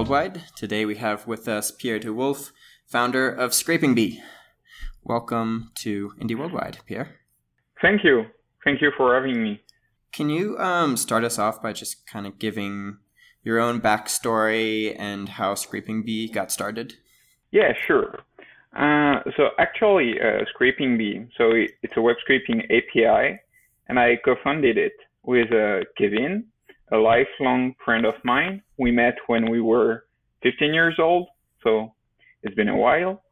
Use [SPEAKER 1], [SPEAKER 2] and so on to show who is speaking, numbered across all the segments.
[SPEAKER 1] Worldwide. Today we have with us Pierre De Wulf, founder of ScrapingBee. Welcome to Indie Worldwide, Pierre.
[SPEAKER 2] Thank you. Thank you for having me.
[SPEAKER 1] Can you um, start us off by just kind of giving your own backstory and how ScrapingBee got started?
[SPEAKER 2] Yeah, sure. Uh, so actually, uh, ScrapingBee, so it's a web scraping API, and I co-founded it with uh, Kevin, a lifelong friend of mine. We met when we were 15 years old, so it's been a while.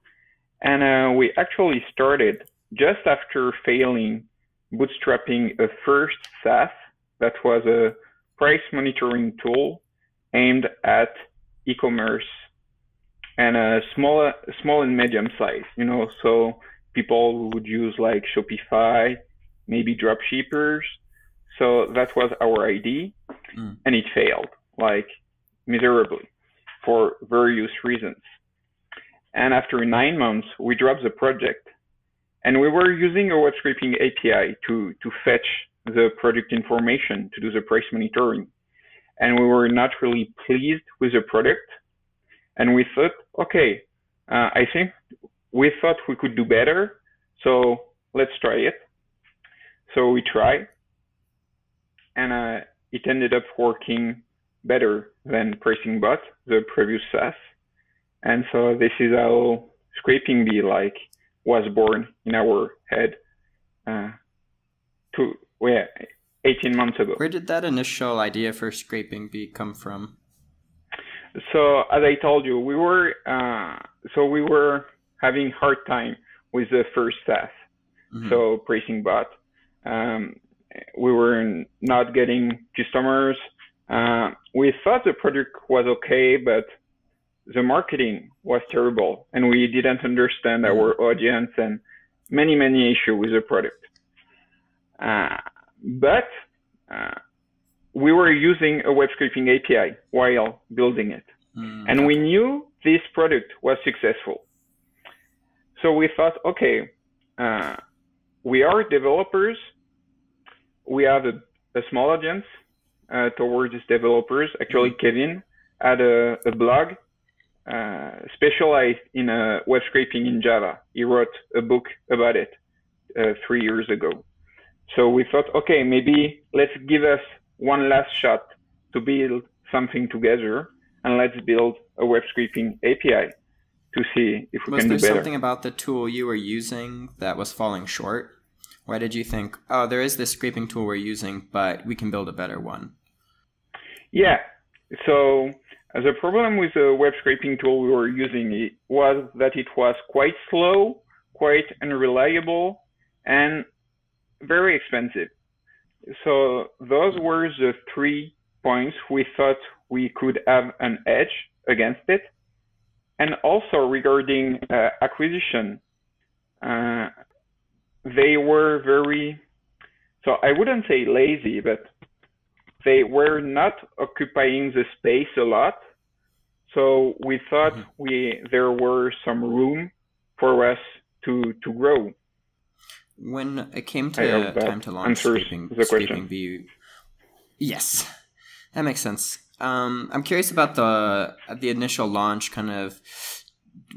[SPEAKER 2] And uh, we actually started just after failing bootstrapping a first SaaS that was a price monitoring tool aimed at e-commerce and a small, small and medium size. You know, so people would use like Shopify, maybe dropshippers. So that was our idea, mm. and it failed like miserably for various reasons. And after nine months, we dropped the project, and we were using a web scraping API to to fetch the product information to do the price monitoring. And we were not really pleased with the product. And we thought, okay, uh, I think we thought we could do better. So let's try it. So we tried, and uh, it ended up working better than Pricing-Bot, the previous SaaS. And so this is how ScrapingBee like was born in our head. Uh, to yeah, 18 months ago.
[SPEAKER 1] Where did that initial idea for Scraping Bee come from?
[SPEAKER 2] So as I told you, we were uh, so we were having hard time with the first SaaS, mm-hmm. so Pricing-Bot. Um, we were not getting customers. Uh, we thought the product was okay, but the marketing was terrible, and we didn't understand mm-hmm. our audience and many many issues with the product. Uh, but uh, we were using a web scraping API while building it. Mm. And we knew this product was successful. So we thought, okay, uh, we are developers. We have a, a small audience uh, towards this developers. Actually, mm. Kevin had a, a blog uh, specialized in uh, web scraping in Java. He wrote a book about it uh, three years ago. So we thought, okay, maybe let's give us one last shot to build something together and let's build a web scraping API to see if we
[SPEAKER 1] was
[SPEAKER 2] can do better. Was
[SPEAKER 1] there something about the tool you were using that was falling short? Why did you think, oh, there is this scraping tool we're using, but we can build a better one?
[SPEAKER 2] Yeah. So the problem with the web scraping tool we were using was that it was quite slow, quite unreliable, and very expensive. So those were the three points we thought we could have an edge against it. And also regarding uh, acquisition, uh, they were very, so I wouldn't say lazy, but they were not occupying the space a lot. So we thought mm-hmm. we there were some room for us to to grow.
[SPEAKER 1] When it came to time to launch Scraping, ScrapingBee, yes, that makes sense. Um, I'm curious about the the initial launch. Kind of,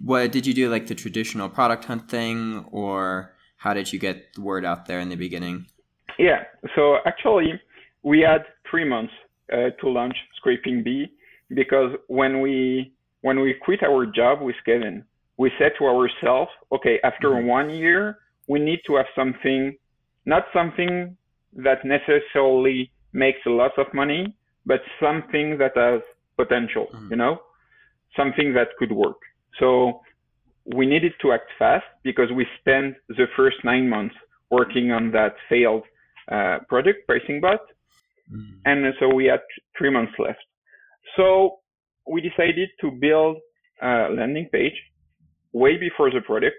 [SPEAKER 1] what did you do? Like the traditional product hunt thing, or how did you get the word out there in the beginning?
[SPEAKER 2] Yeah, so actually, we had three months uh, to launch ScrapingBee because when we when we quit our job with Kevin, we said to ourselves, okay, after mm-hmm. one year, we need to have something, not something that necessarily makes a lot of money, but something that has potential, mm. you know, something that could work. So we needed to act fast because we spent the first nine months working on that failed uh, project, Pricing-Bot. Mm. And so we had three months left. So we decided to build a landing page way before the product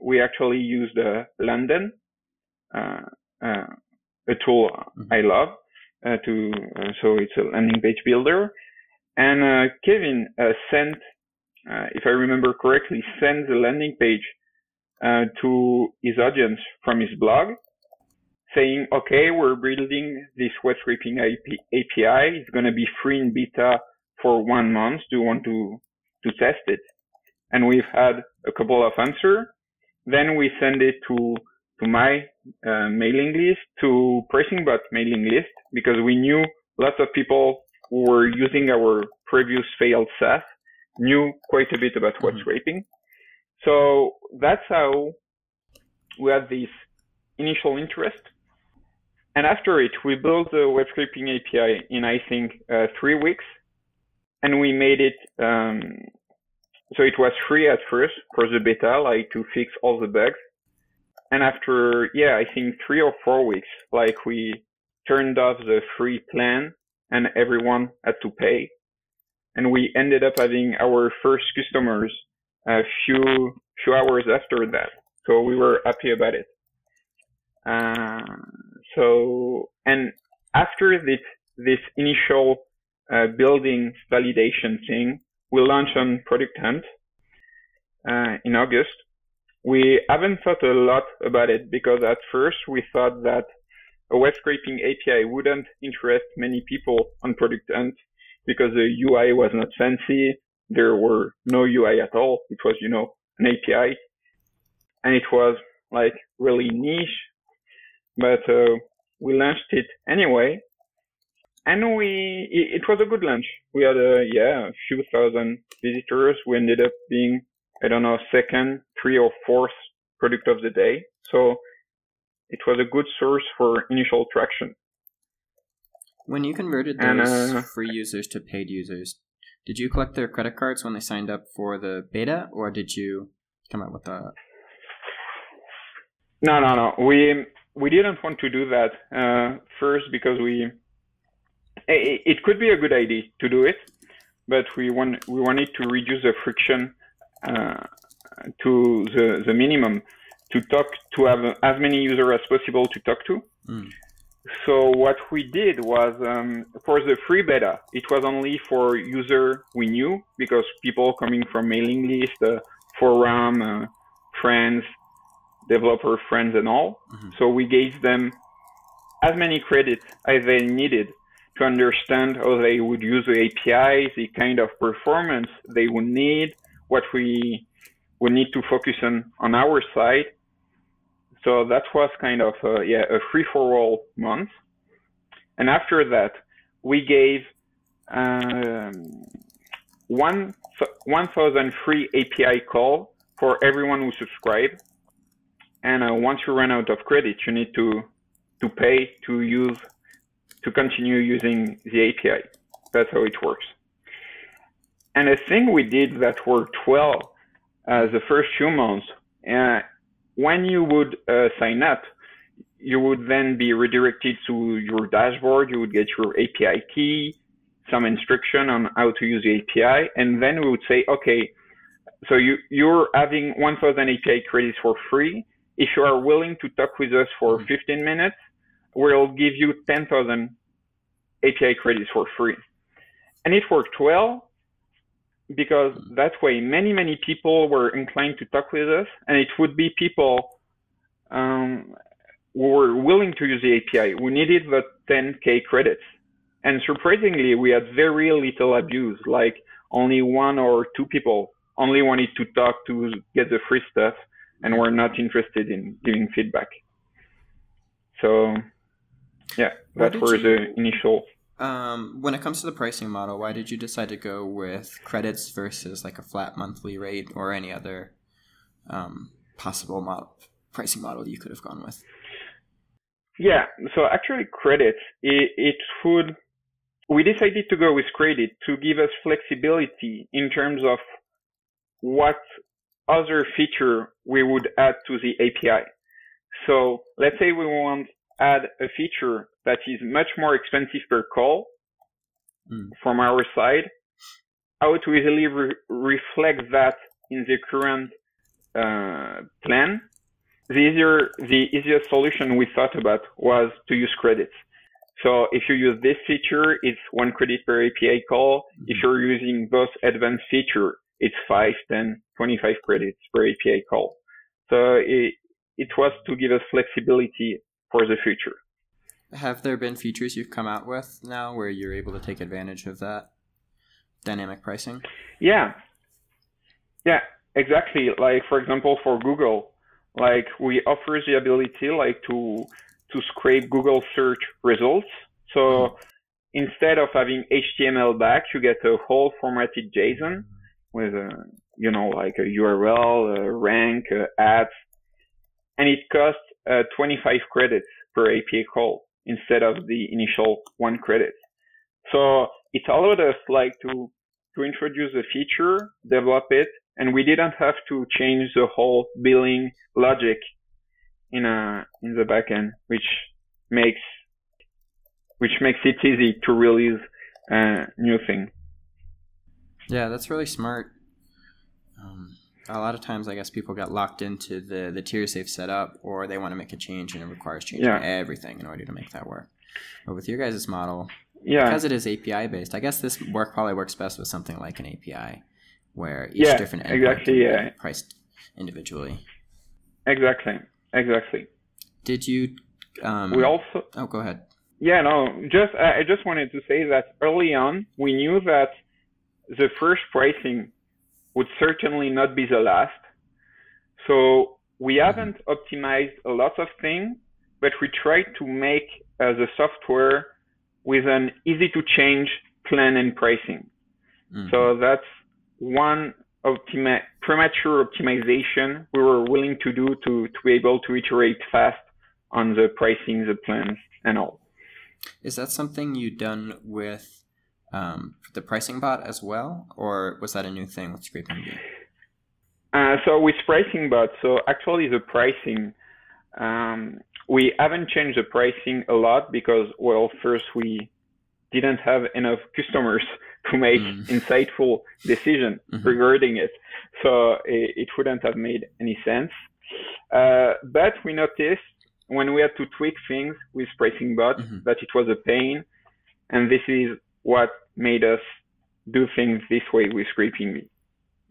[SPEAKER 2] we actually used uh, Landen, uh, uh, a tool mm-hmm. I love uh, to, uh, so it's a landing page builder. And uh, Kevin sent, if I remember correctly, sent the landing page to his audience from his blog saying, okay, we're building this web scraping API. It's going to be free in beta for one month. Do you want to to test it? And we've had a couple of answers. Then we send it to to my uh, mailing list, to PricingBot mailing list, because we knew lots of people were using our previous failed SaaS knew quite a bit about web mm-hmm. scraping. So that's how we had this initial interest. And after it, we built the web scraping API in, I think, uh, three weeks. And we made it, um, so it was free at first for the beta, like to fix all the bugs. And after, yeah, I think three or four weeks, like we turned off the free plan and everyone had to pay. And we ended up having our first customers a few, few hours after that. So we were happy about it. Uh, so, and after this, this initial uh, building validation thing, we launched on Product Hunt uh, in August. We haven't thought a lot about it because at first we thought that a web scraping API wouldn't interest many people on Product Hunt because the UI was not fancy. There were no UI at all. It was, you know, an API and it was like really niche, but uh, we launched it anyway. And we, it, it was a good launch. We had a, yeah, a few thousand visitors. We ended up being, I don't know, second, three or fourth product of the day. So it was a good source for initial traction.
[SPEAKER 1] When you converted those and, uh, free users to paid users, did you collect their credit cards when they signed up for the beta, or did you come up with a?
[SPEAKER 2] No, no, no. We we didn't want to do that uh, first because we it, it, could be a good idea to do it, but we want we wanted to reduce the friction uh, to the the minimum to talk to have as many users as possible to talk to. Mm. So what we did was um, for the free beta, it was only for user we knew because people coming from mailing list, uh, forum, uh, friends, developer friends, and all. Mm-hmm. So we gave them as many credits as they needed to understand how they would use the API, the kind of performance they would need, what we would need to focus on on our side, so that was kind of a, yeah a free for all month. And after that, we gave um, one 1,000 free API call for everyone who subscribed. And uh, once you run out of credit, you need to to pay to use to continue using the API. That's how it works. And a thing we did that worked well uh, the first few months uh, when you would uh, sign up, you would then be redirected to your dashboard. You would get your API key, some instruction on how to use the API, and then we would say, okay, so you, you're having 1,000 API credits for free. If you are willing to talk with us for mm-hmm. 15 minutes, we'll give you 10,000 API credits for free. And it worked well because that way many many people were inclined to talk with us and it would be people um, who were willing to use the api we needed the 10k credits. And surprisingly we had very little abuse like only one or two people only wanted to talk to get the free stuff and were not interested in giving feedback. So yeah that was you... the initial
[SPEAKER 1] um, when it comes to the pricing model, why did you decide to go with credits versus like a flat monthly rate or any other um, possible model, pricing model you could have gone with?
[SPEAKER 2] Yeah, so actually, credits it, it would. We decided to go with credit to give us flexibility in terms of what other feature we would add to the API. So let's say we want add a feature that is much more expensive per call mm. from our side, how to easily re- reflect that in the current uh, plan. The easier, the easiest solution we thought about was to use credits. So if you use this feature, it's one credit per API call. Mm-hmm. If you're using both advanced feature, it's 5, 10, 25 credits per API call. So it, it was to give us flexibility for the future.
[SPEAKER 1] Have there been features you've come out with now where you're able to take advantage of that dynamic pricing?
[SPEAKER 2] Yeah. Yeah, exactly. Like for example, for Google, like we offer the ability like to to scrape Google search results. So mm-hmm. instead of having HTML back, you get a whole formatted JSON with a you know like a URL, a rank, a ads, and it costs uh, 25 credits per API call instead of the initial one credit. So it allowed us like to to introduce a feature, develop it, and we didn't have to change the whole billing logic in a in the backend, which makes which makes it easy to release a new thing.
[SPEAKER 1] Yeah, that's really smart. Um, a lot of times, I guess people get locked into the the tiers they've set up, or they want to make a change and it requires changing yeah. everything in order to make that work. But with your guys' model, yeah. because it is API based, I guess this work probably works best with something like an API, where each
[SPEAKER 2] yeah,
[SPEAKER 1] different
[SPEAKER 2] endpoint exactly, yeah.
[SPEAKER 1] priced individually.
[SPEAKER 2] Exactly. Exactly.
[SPEAKER 1] Did you? Um,
[SPEAKER 2] we also.
[SPEAKER 1] Oh, go ahead.
[SPEAKER 2] Yeah, no. Just I just wanted to say that early on we knew that the first pricing would certainly not be the last. So we mm-hmm. haven't optimized a lot of things, but we tried to make uh, the software with an easy to change plan and pricing. Mm-hmm. So that's one optimi- premature optimization we were willing to do to, to be able to iterate fast on the pricing, the plans, and all.
[SPEAKER 1] Is that something you've done with um, the pricing bot as well, or was that a new thing with ScrapingBee?
[SPEAKER 2] Uh, so with pricing bot, so actually the pricing, um, we haven't changed the pricing a lot because, well, first we didn't have enough customers to make mm. insightful decision mm-hmm. regarding it. So it, it, wouldn't have made any sense. Uh, but we noticed when we had to tweak things with pricing bot mm-hmm. that it was a pain. And this is what made us do things this way with Scraping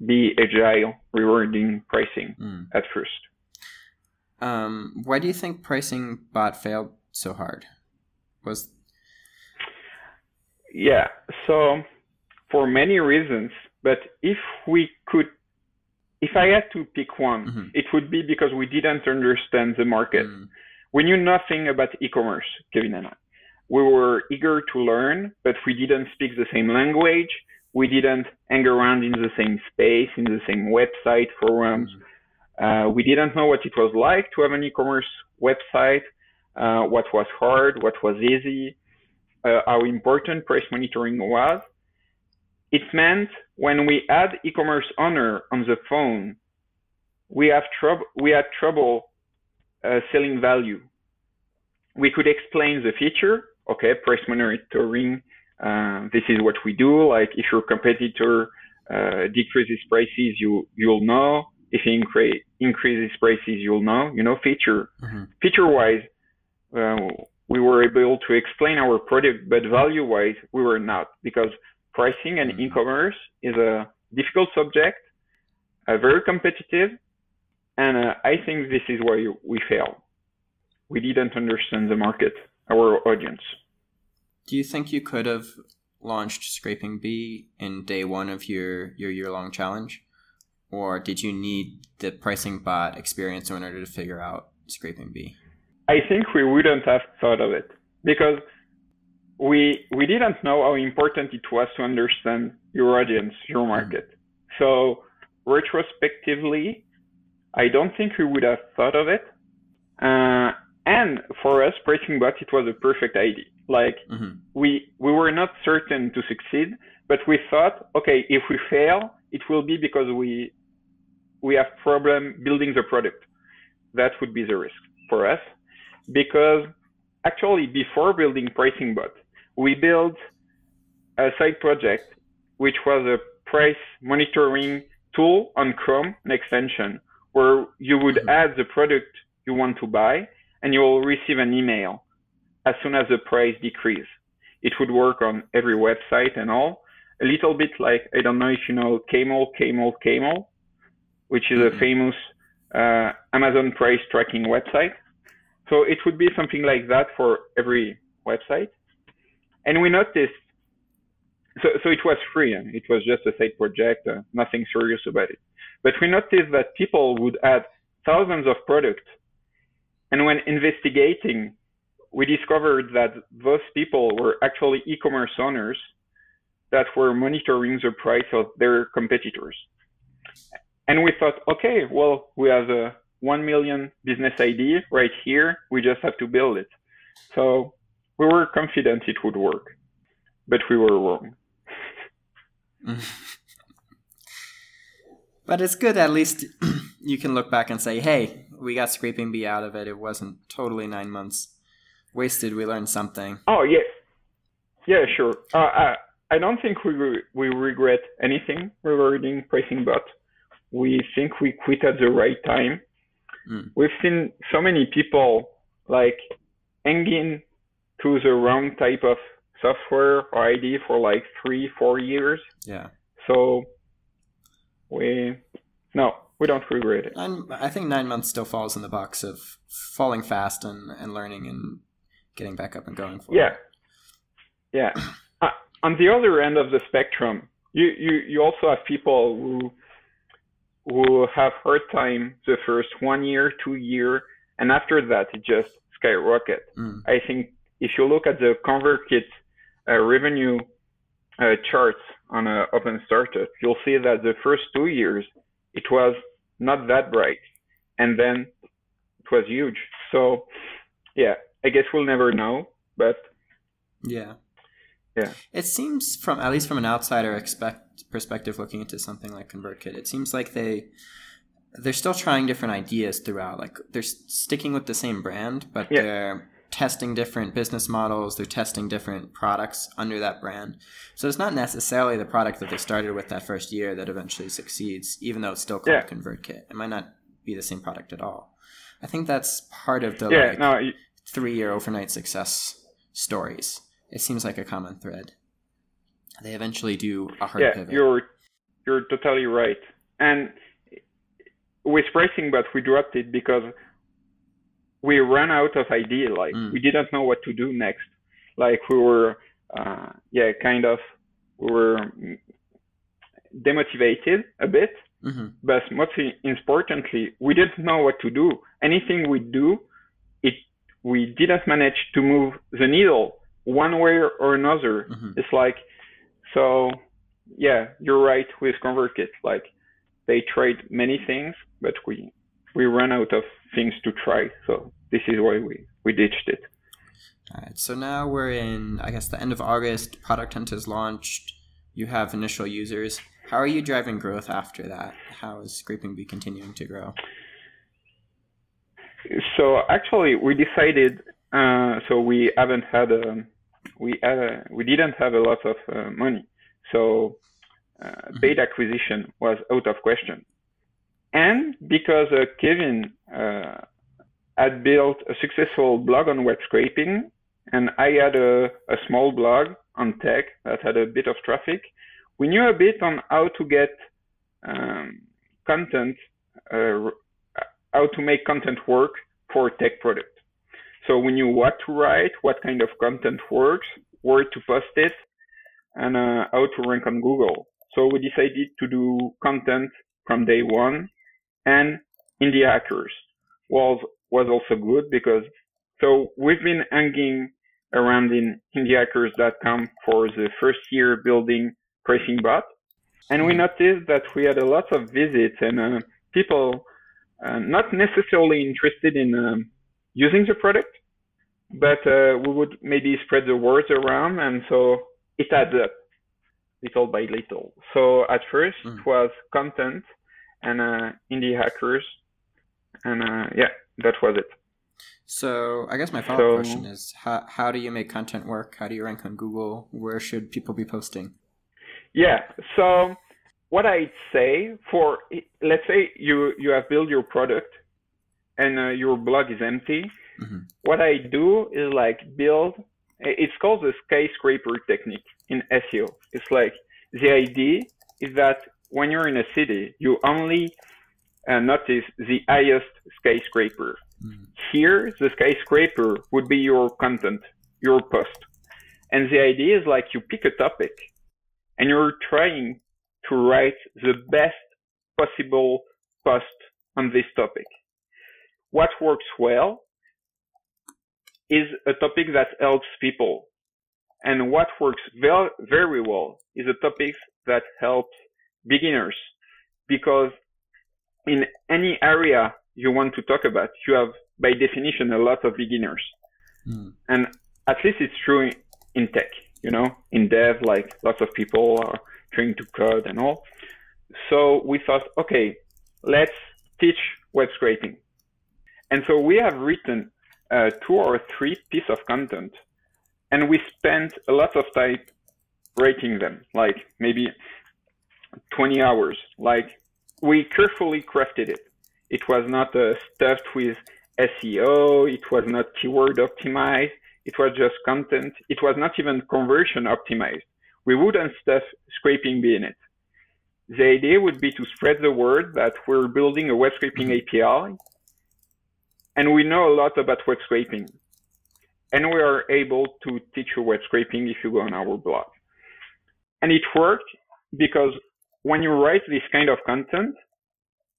[SPEAKER 2] Be agile, rewarding pricing mm. at first.
[SPEAKER 1] Um, why do you think pricing bot failed so hard? Was
[SPEAKER 2] yeah, so for many reasons, but if we could, if I had to pick one, mm-hmm. it would be because we didn't understand the market. Mm. We knew nothing about e-commerce, Kevin and I. We were eager to learn, but we didn't speak the same language. We didn't hang around in the same space, in the same website forums. Mm. Uh, we didn't know what it was like to have an e-commerce website, uh, what was hard, what was easy, uh, how important price monitoring was. It meant when we had e-commerce owner on the phone, we have trouble. We had trouble uh, selling value. We could explain the feature. Okay, price monitoring. Uh, this is what we do. Like if your competitor uh, decreases prices, you you'll know. If he incre- increases prices, you'll know. You know feature. Mm-hmm. Feature wise, uh, we were able to explain our product, but value wise, we were not because pricing and mm-hmm. e-commerce is a difficult subject, uh, very competitive, and uh, I think this is why we fail. We didn't understand the market, our audience.
[SPEAKER 1] Do you think you could have launched ScrapingBee in day one of your, your year long challenge? Or did you need the pricing bot experience in order to figure out ScrapingBee?
[SPEAKER 2] I think we wouldn't have thought of it because we we didn't know how important it was to understand your audience, your mm-hmm. market. So retrospectively, I don't think we would have thought of it. Uh, and for us, pricing bot, it was a perfect idea. Like mm-hmm. we we were not certain to succeed, but we thought, okay, if we fail, it will be because we we have problem building the product. That would be the risk for us, because actually before building pricing bot, we built a side project, which was a price monitoring tool on Chrome, an extension, where you would mm-hmm. add the product you want to buy and you will receive an email as soon as the price decrease. It would work on every website and all. A little bit like, I don't know if you know Camel, Camel, Camel, which is mm-hmm. a famous uh, Amazon price tracking website. So it would be something like that for every website. And we noticed so so it was free. It was just a side project, uh, nothing serious about it. But we noticed that people would add thousands of products, and when investigating, we discovered that those people were actually e-commerce owners that were monitoring the price of their competitors. And we thought, okay, well, we have a one million business idea right here. We just have to build it. So we were confident it would work, but we were wrong.
[SPEAKER 1] but it's good at least you can look back and say, hey, we got ScrapingBee out of it. It wasn't totally nine months wasted. We learned something.
[SPEAKER 2] Oh, yeah. Yeah, sure. Uh, I, I don't think we, we regret anything regarding Pricing Bot. We think we quit at the right time. Mm. We've seen so many people like hanging to the wrong type of software or ID for like three, four years.
[SPEAKER 1] Yeah.
[SPEAKER 2] So we no, we don't regret it.
[SPEAKER 1] I think nine months still falls in the box of falling fast and, and learning and getting back up and going. For
[SPEAKER 2] yeah. Yeah. uh, on the other end of the spectrum, you, you, you also have people who who have hard time the first one year, two year, and after that it just skyrocket. Mm. I think if you look at the ConvertKit uh, revenue uh, charts on uh, Open Startup, you'll see that the first two years it was not that bright, and then it was huge. So, yeah, I guess we'll never know, but
[SPEAKER 1] yeah,
[SPEAKER 2] yeah.
[SPEAKER 1] It seems from at least from an outsider expect perspective, looking into something like ConvertKit, it seems like they they're still trying different ideas throughout. Like they're sticking with the same brand, but yeah. they're testing different business models, they're testing different products under that brand. So it's not necessarily the product that they started with that first year that eventually succeeds, even though it's still called yeah. ConvertKit. It might not be the same product at all. I think that's part of the yeah, like, no, you... three year overnight success stories. It seems like a common thread. They eventually do a hard
[SPEAKER 2] yeah,
[SPEAKER 1] pivot.
[SPEAKER 2] You're you're totally right. And with PricingBot we dropped it because we ran out of idea. Like mm. we didn't know what to do next. Like we were, uh, yeah, kind of, we were demotivated a bit. Mm-hmm. But most importantly, we didn't know what to do. Anything we do, it we didn't manage to move the needle one way or another. Mm-hmm. It's like, so yeah, you're right with ConvertKit. Like they tried many things, but we we ran out of things to try. So this is why we, we ditched it.
[SPEAKER 1] All right. So now we're in, I guess, the end of August. Product Hunt has launched. You have initial users. How are you driving growth after that? How is ScrapingBee continuing to grow?
[SPEAKER 2] So actually, we decided. Uh, so we haven't had a, um, we uh, we didn't have a lot of uh, money. So uh, mm-hmm. paid acquisition was out of question. And because uh, Kevin uh, had built a successful blog on web scraping, and I had a, a small blog on tech that had a bit of traffic, we knew a bit on how to get um, content, uh, how to make content work for tech product. So we knew what to write, what kind of content works, where to post it, and uh, how to rank on Google. So we decided to do content from day one and indie hackers was was also good because so we've been hanging around in indiehackers.com for the first year building pricing bot and we noticed that we had a lot of visits and uh, people uh, not necessarily interested in um, using the product but uh, we would maybe spread the words around and so it adds up little by little so at first mm. it was content and uh, indie hackers, and uh, yeah, that was it.
[SPEAKER 1] So I guess my follow-up so, question is: how how do you make content work? How do you rank on Google? Where should people be posting?
[SPEAKER 2] Yeah. So what I'd say for let's say you you have built your product and uh, your blog is empty. Mm-hmm. What I do is like build. It's called the skyscraper technique in SEO. It's like the idea is that when you're in a city, you only uh, notice the highest skyscraper. Mm. Here, the skyscraper would be your content, your post. And the idea is like you pick a topic and you're trying to write the best possible post on this topic. What works well is a topic that helps people. And what works very, very well is a topic that helps beginners because in any area you want to talk about, you have by definition a lot of beginners. Mm. And at least it's true in tech, you know, in dev, like lots of people are trying to code and all. So we thought, okay, let's teach web scraping. And so we have written uh, two or three pieces of content and we spent a lot of time writing them, like maybe 20 hours. Like we carefully crafted it. It was not uh, stuffed with SEO. It was not keyword optimized. It was just content. It was not even conversion optimized. We wouldn't stuff scraping in it. The idea would be to spread the word that we're building a web scraping API and we know a lot about web scraping. And we are able to teach you web scraping if you go on our blog. And it worked because when you write this kind of content,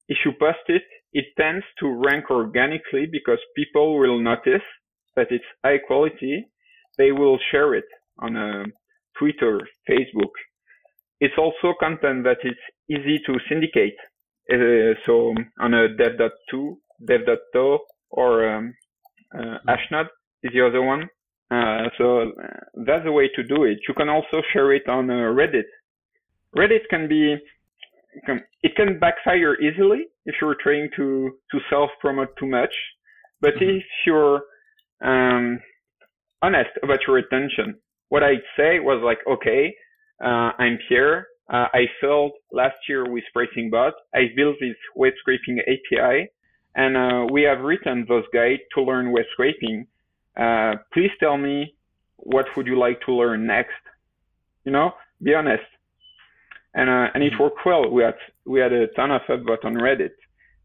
[SPEAKER 2] if you post it, it tends to rank organically because people will notice that it's high quality. They will share it on a uh, Twitter, Facebook. It's also content that is easy to syndicate. Uh, so on a dev.to, dev.to, or um, uh, Hashnode is the other one. Uh, so uh, that's the way to do it. You can also share it on uh, Reddit. Reddit can be it can backfire easily if you're trying to to self promote too much. But mm-hmm. if you're um, honest about your attention, what I'd say was like, okay, uh, I'm here. Uh, I failed last year with PricingBot. I built this web scraping API, and uh, we have written those guide to learn web scraping. Uh, please tell me what would you like to learn next. You know, be honest and uh, and it mm-hmm. worked well. We had we had a ton of upvote on Reddit,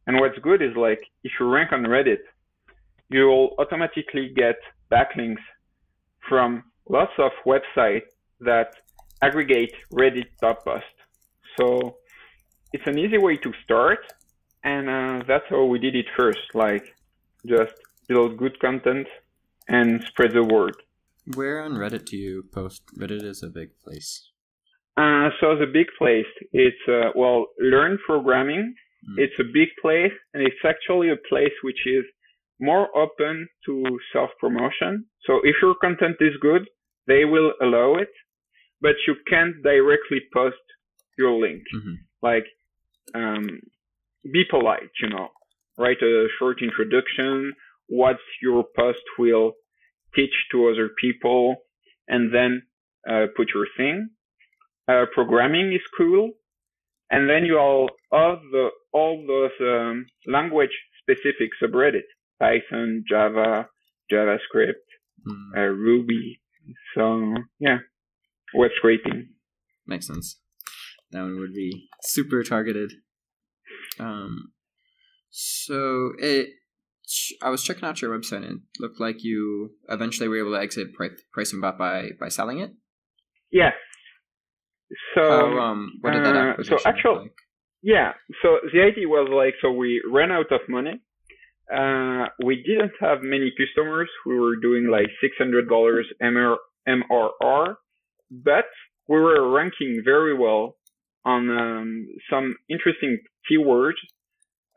[SPEAKER 2] and what's good is like if you rank on Reddit, you'll automatically get backlinks from lots of websites that aggregate Reddit top posts. So it's an easy way to start, and uh, that's how we did it first. Like just build good content and spread the word.
[SPEAKER 1] Where on Reddit do you post? Reddit is a big place.
[SPEAKER 2] Uh, so the big place, it's uh, well, learn programming. Mm. It's a big place, and it's actually a place which is more open to self promotion. So if your content is good, they will allow it, but you can't directly post your link. Mm-hmm. Like, um, be polite, you know, write a short introduction, what your post will teach to other people, and then uh, put your thing uh, programming is cool, and then you all all the all those um, language specific subreddits: Python, Java, JavaScript, mm. uh, Ruby. So yeah, web scraping.
[SPEAKER 1] Makes sense. That one would be super targeted. Um, so it. I was checking out your website and it looked like you eventually were able to exit PricingBot by by selling it.
[SPEAKER 2] Yes, so
[SPEAKER 1] How, um, what did that uh, so actually, like?
[SPEAKER 2] yeah. So the idea was like, so we ran out of money. Uh, we didn't have many customers. We were doing like six hundred dollars MRR, but we were ranking very well on um, some interesting keywords,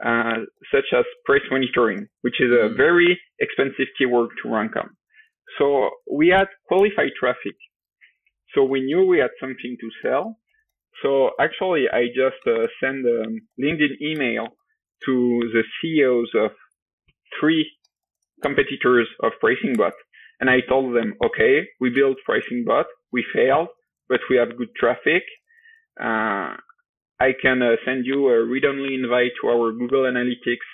[SPEAKER 2] uh, such as price monitoring, which is a mm. very expensive keyword to rank on. So we had qualified traffic so we knew we had something to sell. So actually, I just uh, sent a LinkedIn email to the CEOs of three competitors of PricingBot. And I told them, okay, we built PricingBot, we failed, but we have good traffic. Uh, I can uh, send you a read-only invite to our Google Analytics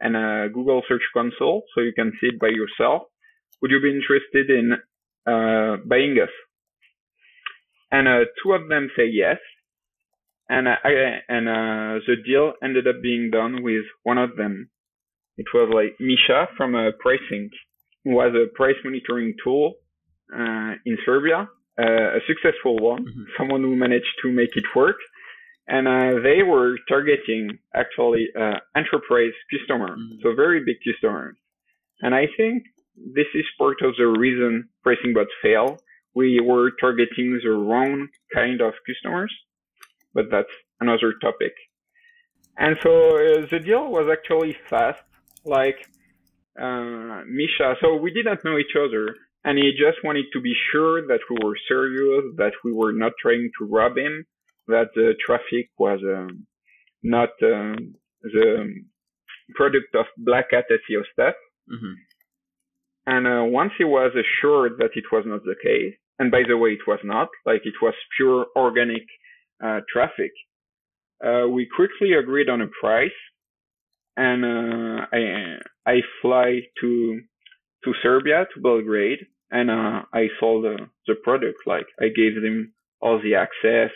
[SPEAKER 2] and a Google Search Console so you can see it by yourself. Would you be interested in uh, buying us? And uh, two of them say yes. And uh, I, and uh, the deal ended up being done with one of them. It was like Misha from uh, Pricing, who has a price monitoring tool uh, in Serbia, uh, a successful one, mm-hmm. someone who managed to make it work. And uh, they were targeting actually uh, enterprise customers, mm-hmm. so very big customers. And I think this is part of the reason PricingBot failed. We were targeting the wrong kind of customers, but that's another topic. And so uh, the deal was actually fast, like uh, Misha. So we didn't know each other, and he just wanted to be sure that we were serious, that we were not trying to rob him, that the traffic was um, not um, the product of black hat SEO stuff. Mm-hmm. And uh, once he was assured that it was not the case, and by the way, it was not, like it was pure organic uh, traffic, uh, we quickly agreed on a price, and uh, I I fly to to Serbia to Belgrade, and uh, I sold the the product. Like I gave them all the access,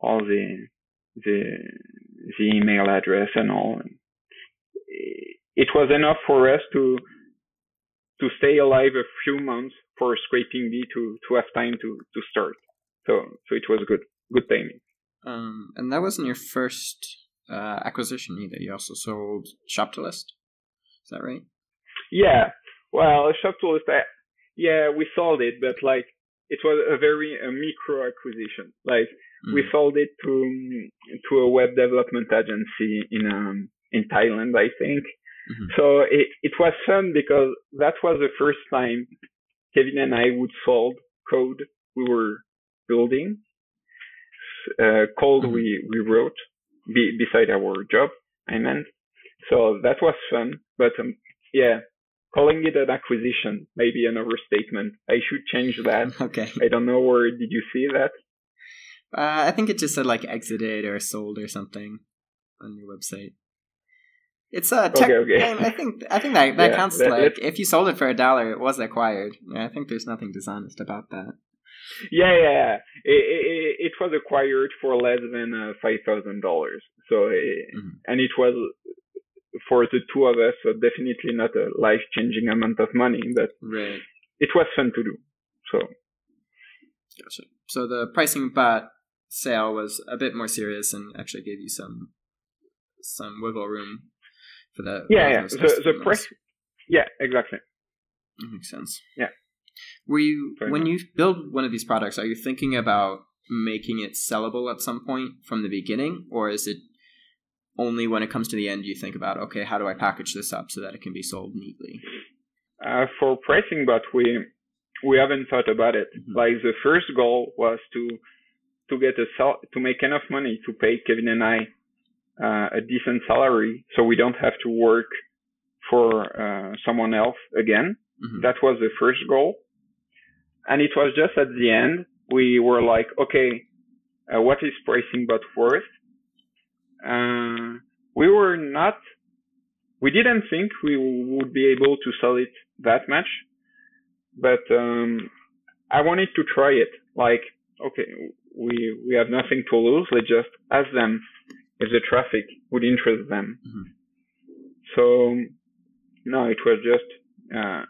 [SPEAKER 2] all the the the email address and all. It was enough for us to to stay alive a few months for ScrapingBee to to have time to to start. So so it was good good timing.
[SPEAKER 1] Um, and that wasn't your first uh, acquisition either. You also sold Shop2List. Is that right?
[SPEAKER 2] Yeah. Well, Shop2List, I, yeah, we sold it, but like it was a very a micro acquisition. Like mm. we sold it to to a web development agency in um in Thailand, I think. Mm-hmm. So it it was fun because that was the first time Kevin and I would solve code we were building uh, code mm-hmm. we, we wrote be, beside our job, I meant. So that was fun, but um, yeah, calling it an acquisition maybe an overstatement. I should change that.
[SPEAKER 1] Okay.
[SPEAKER 2] I don't know where did you see that?
[SPEAKER 1] Uh, I think it just said like exited or sold or something on your website. It's a tech, okay, okay. I think I think that that yeah, counts. That, like if you sold it for a dollar, it was acquired. I think there's nothing dishonest about that.
[SPEAKER 2] Yeah, yeah, it, it, it was acquired for less than uh, five thousand dollars. So, it, mm-hmm. and it was for the two of us, so definitely not a life changing amount of money, but
[SPEAKER 1] right.
[SPEAKER 2] it was fun to do. So,
[SPEAKER 1] gotcha. So the PricingBot sale was a bit more serious and actually gave you some some wiggle room for that.
[SPEAKER 2] Yeah, yeah. The the price. Yeah, exactly.
[SPEAKER 1] That makes sense.
[SPEAKER 2] Yeah.
[SPEAKER 1] Were you Very when much. you build one of these products, are you thinking about making it sellable at some point from the beginning, or is it only when it comes to the end you think about okay, how do I package this up so that it can be sold neatly?
[SPEAKER 2] Uh, for PricingBot, we we haven't thought about it. Mm-hmm. Like the first goal was to to get a sal- to make enough money to pay Kevin and I uh, a decent salary, so we don't have to work for uh, someone else again. Mm-hmm. That was the first goal. And it was just at the end, we were like, okay, uh, what is PricingBot worth? Uh, we were not, we didn't think we would be able to sell it that much, but, um, I wanted to try it. Like, okay, we, we have nothing to lose. Let's just ask them if the traffic would interest them. Mm-hmm. So, no, it was just, uh,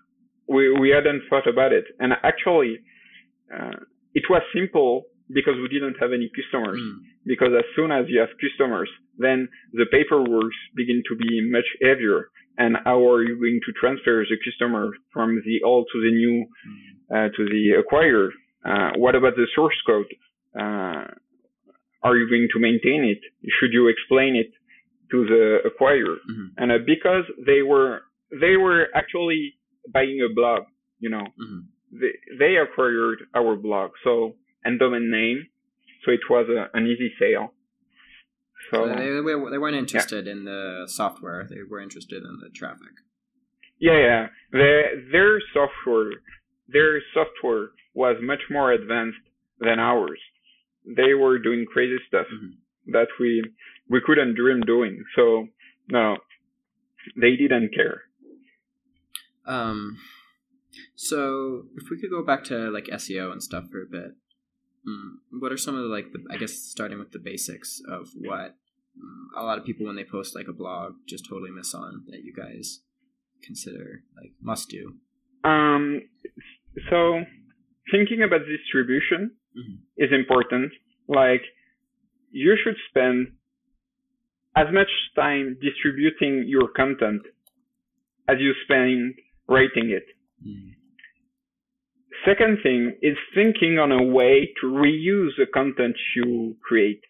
[SPEAKER 2] we we hadn't thought about it, and actually, uh, it was simple because we didn't have any customers. Mm. Because as soon as you have customers, then the paperwork begin to be much heavier. And how are you going to transfer the customer from the old to the new, mm. uh, to the acquirer? Uh, what about the source code? Uh, are you going to maintain it? Should you explain it to the acquirer? Mm-hmm. And uh, because they were, they were actually buying a blog, you know, mm-hmm. they, they acquired our blog, so and domain name, so it was a, an easy sale.
[SPEAKER 1] So, so they, they weren't interested yeah. in the software; they were interested in the traffic.
[SPEAKER 2] Yeah, yeah. Their their software, their software was much more advanced than ours. They were doing crazy stuff mm-hmm. that we we couldn't dream doing. So no, they didn't care.
[SPEAKER 1] Um, so if we could go back to like SEO and stuff for a bit, um, what are some of the like the I guess starting with the basics of what um, a lot of people when they post like a blog just totally miss on that you guys consider like must do.
[SPEAKER 2] Um, so thinking about distribution mm-hmm. is important. Like you should spend as much time distributing your content as you spend writing it. Mm. Second thing is thinking on a way to reuse the content you create.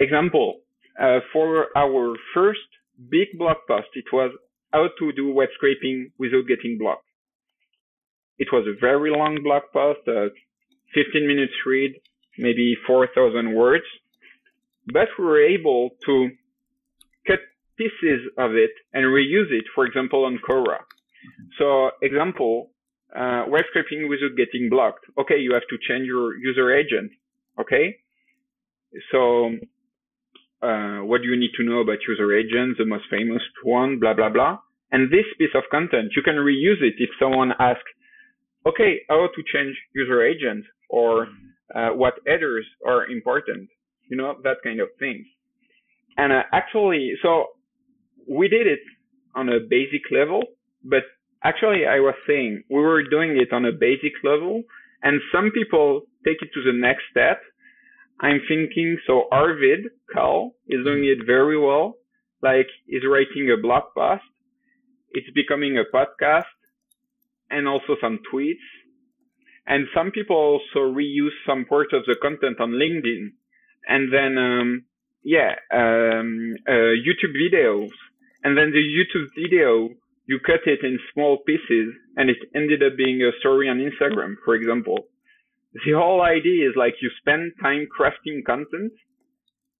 [SPEAKER 2] Example, uh, for our first big blog post, it was how to do web scraping without getting blocked. It was a very long blog post, uh, 15 minutes read, maybe 4,000 words, but we were able to cut pieces of it and reuse it, for example, on Quora. So example, uh, web scraping without getting blocked. Okay, you have to change your user agent. Okay. So, uh, what do you need to know about user agents? The most famous one, blah, blah, blah. And this piece of content, you can reuse it if someone asks, okay, how to change user agent or uh, what headers are important, you know, that kind of thing. And uh, actually, so we did it on a basic level, but actually I was saying we were doing it on a basic level and some people take it to the next step. I'm thinking, so Arvid Kahl is doing it very well. Like he's writing a blog post. It's becoming a podcast and also some tweets. And some people also reuse some parts of the content on LinkedIn. And then, um, yeah, um, uh, YouTube videos. And then the YouTube video, you cut it in small pieces and it ended up being a story on Instagram, for example. The whole idea is like you spend time crafting content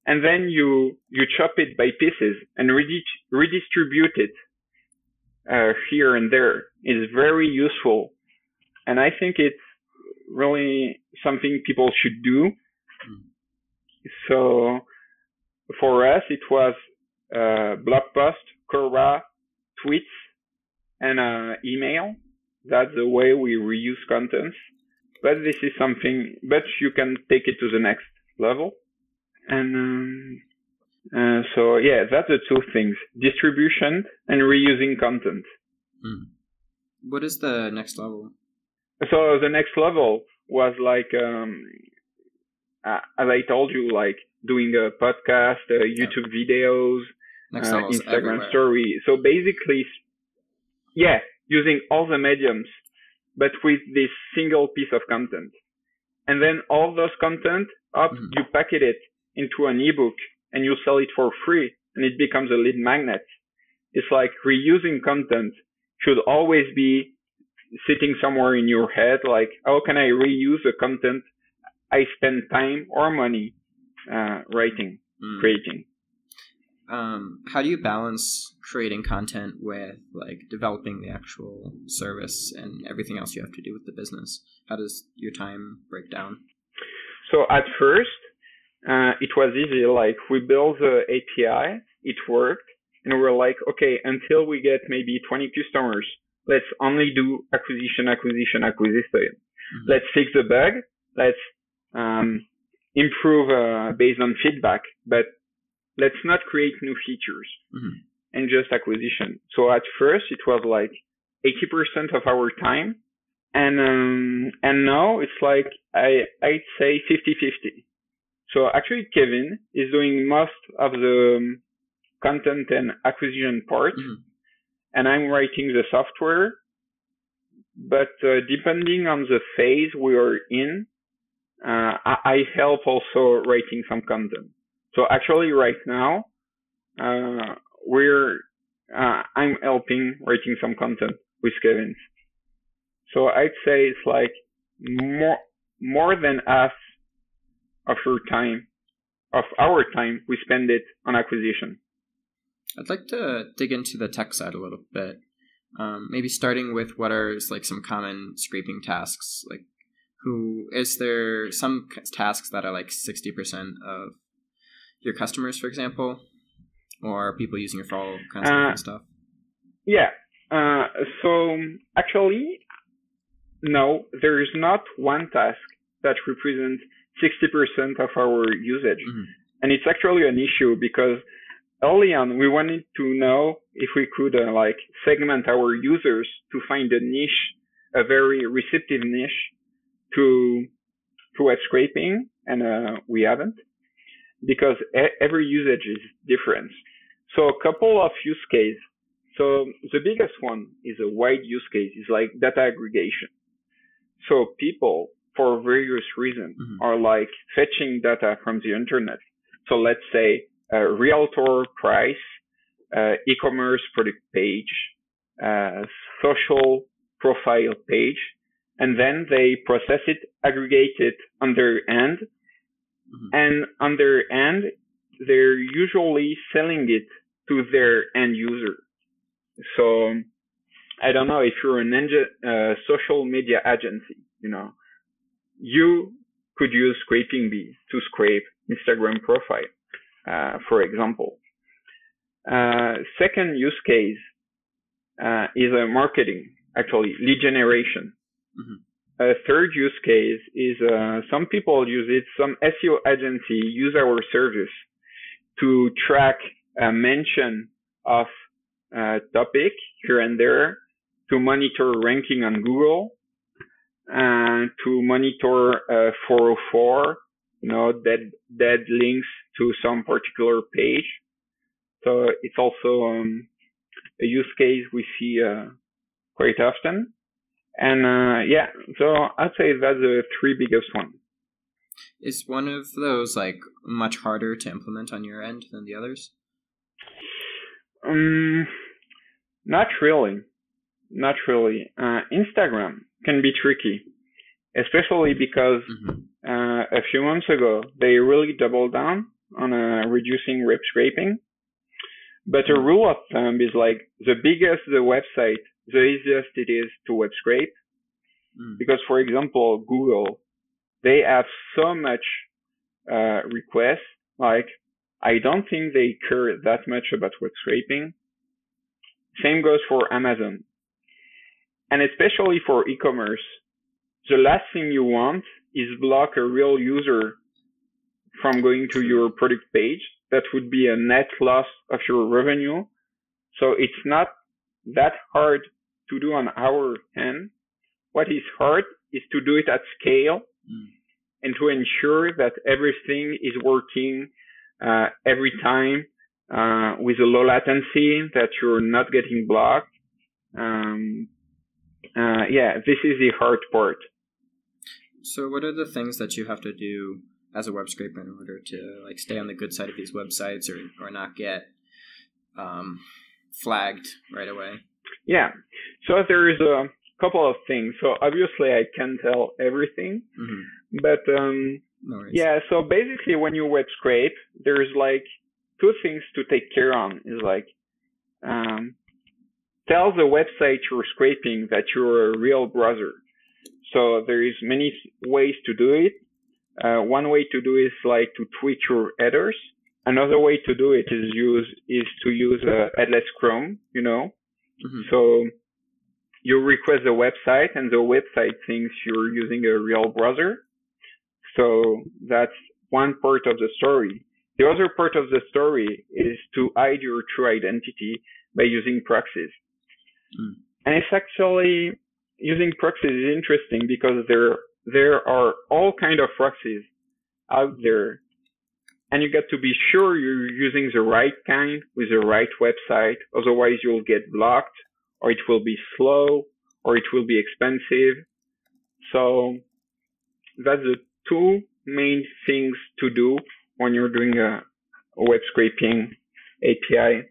[SPEAKER 2] and then you, you chop it by pieces and redistribute it uh, here and there is very useful. And I think it's really something people should do. Mm. So for us, it was uh, blog post, Quora, tweets, and uh, email. That's the way we reuse contents. But this is something, but you can take it to the next level. And um, uh, so yeah, that's the two things: distribution and reusing content.
[SPEAKER 1] Mm. What is the next level?
[SPEAKER 2] So the next level was like, um, uh, as I told you, like doing a podcast, uh, YouTube yeah. videos, uh, Instagram everywhere. story. So basically, yeah, using all the mediums, but with this single piece of content. And then all those content up, mm-hmm. you packet it into an ebook and you sell it for free and it becomes a lead magnet. It's like reusing content should always be sitting somewhere in your head. Like, how can I reuse the content I spend time or money uh, writing, mm. creating?
[SPEAKER 1] Um, how do you balance creating content with like developing the actual service and everything else you have to do with the business? How does your time break down?
[SPEAKER 2] So at first, uh, it was easy. Like we built the API, it worked, and we were like, okay, until we get maybe 20 customers, let's only do acquisition, acquisition, acquisition. Mm-hmm. Let's fix the bug. Let's um, improve uh, based on feedback, but let's not create new features mm-hmm. and just acquisition. So at first, it was like 80% of our time. And, um, and now it's like, I, I'd say 50-50. So actually, Kevin is doing most of the um, content and acquisition part, mm-hmm. And I'm writing the software. But uh, depending on the phase we are in, uh, I, I, help also writing some content. So actually, right now, uh, we're uh, I'm helping writing some content with Kevin. So I'd say it's like more more than half of your time, of our time, we spend it on acquisition.
[SPEAKER 1] I'd like to dig into the tech side a little bit. Um, maybe starting with what are like some common scraping tasks. Like, who is there some tasks that are like sixty percent of your customers, for example, or people using your for all kinds uh, of stuff?
[SPEAKER 2] Yeah. Uh, so actually, no, there is not one task that represents 60% of our usage. Mm-hmm. And it's actually an issue because early on we wanted to know if we could uh, like segment our users to find a niche, a very receptive niche to to web scraping, and uh, we haven't because every usage is different. So a couple of use cases. So the biggest one is a wide use case is like data aggregation. So people for various reasons mm-hmm. are like fetching data from the internet. So let's say realtor price, uh, e-commerce product page, uh, social profile page, and then they process it, aggregate it under end, mm-hmm. and under end, they're usually selling it to their end user. So I don't know if you're an uh, social media agency, you know, you could use ScrapingBee to scrape Instagram profile, uh, for example. Uh, second use case uh, is a marketing, actually lead generation. Mm-hmm. A third use case is uh, some people use it. Some SEO agency use our service to track a mention of a topic here and there, to monitor ranking on Google, and to monitor uh, 404, you know, that, that links to some particular page. So it's also um, a use case we see uh, quite often. And uh, yeah, so I'd say that's the three biggest ones.
[SPEAKER 1] Is one of those like much harder to implement on your end than the others?
[SPEAKER 2] Um, not really, not really. Uh, Instagram can be tricky, especially because mm-hmm. Uh, a few months ago they really doubled down on uh, reducing web scraping. But a rule of thumb is like the bigger the website, the easiest it is to web scrape. Mm. Because for example, Google, they have so much uh, requests. Like I don't think they care that much about web scraping. Same goes for Amazon. And especially for e-commerce, the last thing you want is block a real user from going to your product page. That would be a net loss of your revenue. So it's not that hard to do on our end. What is hard is to do it at scale mm. and to ensure that everything is working uh, every time uh, with a low latency, that you're not getting blocked. Um, uh, yeah, this is the hard part.
[SPEAKER 1] So, what are the things that you have to do as a web scraper in order to like stay on the good side of these websites or or not get um, flagged right away?
[SPEAKER 2] Yeah. So there is a couple of things. So obviously I can't tell everything, mm-hmm. but um, no yeah. So basically, when you web scrape, there's like two things to take care on. Is like um, tell the website you're scraping that you're a real browser. So there is many ways to do it. Uh, one way to do is like to tweak your headers. Another way to do it is use is to use a headless Chrome. You know, Mm-hmm. So you request the website and the website thinks you're using a real browser. So that's one part of the story. The other part of the story is to hide your true identity by using proxies. Mm. And it's actually using proxies is interesting because there there are all kind of proxies out there and you got to be sure you're using the right kind with the right website. Otherwise, you'll get blocked, or it will be slow, or it will be expensive. So that's the two main things to do when you're doing a, a web scraping API.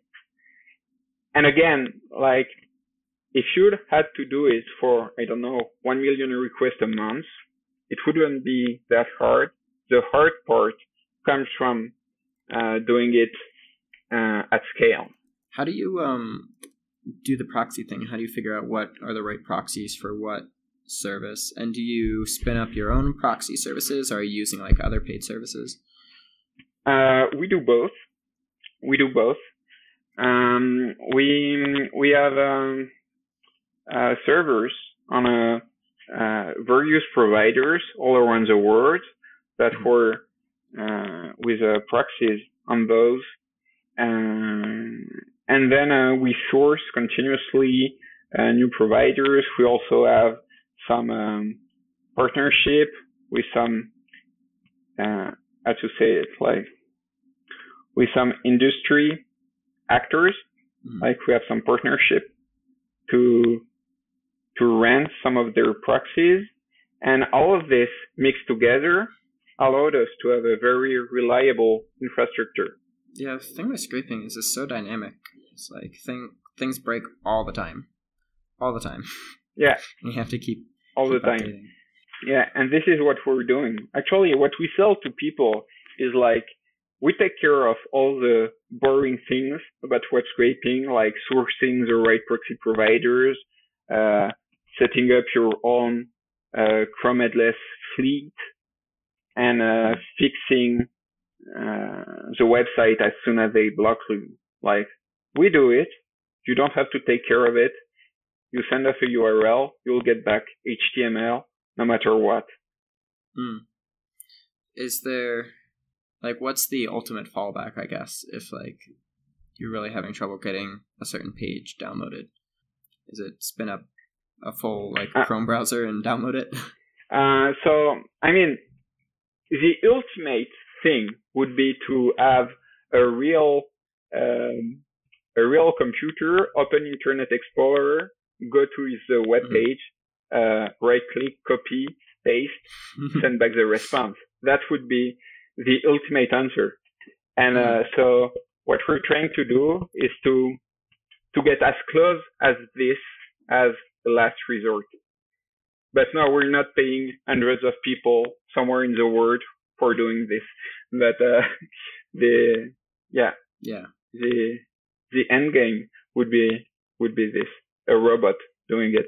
[SPEAKER 2] And again, like if you had to do it for, I don't know, 1 million requests a month, it wouldn't be that hard. The hard part comes from uh, doing it uh, at scale.
[SPEAKER 1] How do you um, do the proxy thing? How do you figure out what are the right proxies for what service? And do you spin up your own proxy services? Or are you using like other paid services?
[SPEAKER 2] Uh, we do both. We do both. Um, we we have um, uh, servers on a uh, various providers all around the world that mm-hmm. were uh, with uh, proxies on those. Um, and then uh, we source continuously new providers. We also have some um, partnership with some, uh, how to say it, like with some industry actors. Mm-hmm. Like we have some partnership to to rent some of their proxies, and all of this mixed together allowed us to have a very reliable infrastructure.
[SPEAKER 1] Yeah, the thing with scraping is it's so dynamic. It's like thing things break all the time, all the time.
[SPEAKER 2] Yeah,
[SPEAKER 1] and you have to keep
[SPEAKER 2] all keep the time. Updating. Yeah, and this is what we're doing. Actually, what we sell to people is like we take care of all the boring things about web scraping, like sourcing the right proxy providers, uh, setting up your own uh, Chrome fleet, and uh, fixing uh, the website as soon as they block you. Like we do it. You don't have to take care of it. You send us a URL, you'll get back HTML no matter what.
[SPEAKER 1] Hmm. Is there like what's the ultimate fallback? I guess if like you're really having trouble getting a certain page downloaded, is it spin up a full like uh, Chrome browser and download it?
[SPEAKER 2] Uh, so I mean, the ultimate thing would be to have a real um, a real computer, open Internet Explorer, go to his uh, web mm-hmm. page, uh, right click, copy, paste, send back the response. That would be the ultimate answer. And uh, mm-hmm. so what we're trying to do is to to get as close as this as the last resort. But no, we're not paying hundreds of people somewhere in the world for doing this. But uh, the yeah
[SPEAKER 1] yeah
[SPEAKER 2] the the end game would be would be this a robot doing it.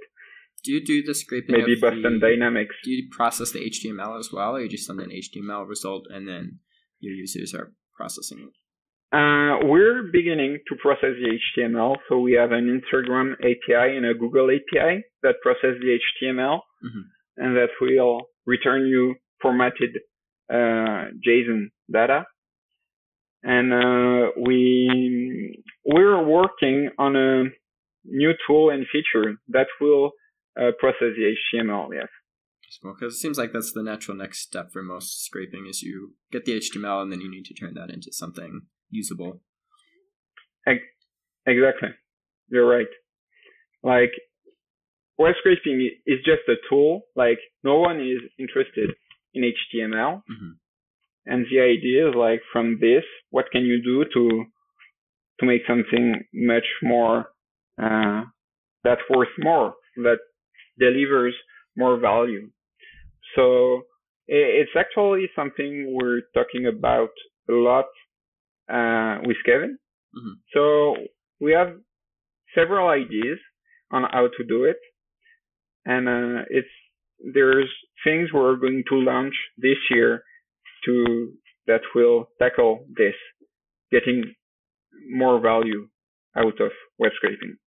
[SPEAKER 1] Do you do the scraping?
[SPEAKER 2] Maybe Boston the, Dynamics.
[SPEAKER 1] Do you process the HTML as well, or you just send an HTML result and then your users are processing it?
[SPEAKER 2] Uh, we're beginning to process the HTML. So we have an Instagram API and a Google API that process the HTML, mm-hmm. and that will return you formatted uh, JSON data. And uh, we we're working on a new tool and feature that will uh, process the HTML. Yes.
[SPEAKER 1] Because it seems like that's the natural next step for most scraping is you get the HTML and then you need to turn that into something usable.
[SPEAKER 2] Exactly. You're right. Like web scraping is just a tool. Like no one is interested in HTML. Mm-hmm. And the idea is like from this, what can you do to to make something much more uh, that's worth more, that delivers more value. So it's actually something we're talking about a lot uh, with Kevin. Mm-hmm. So we have several ideas on how to do it, and uh, it's there's things we're going to launch this year to that will tackle this, getting more value out of web scraping.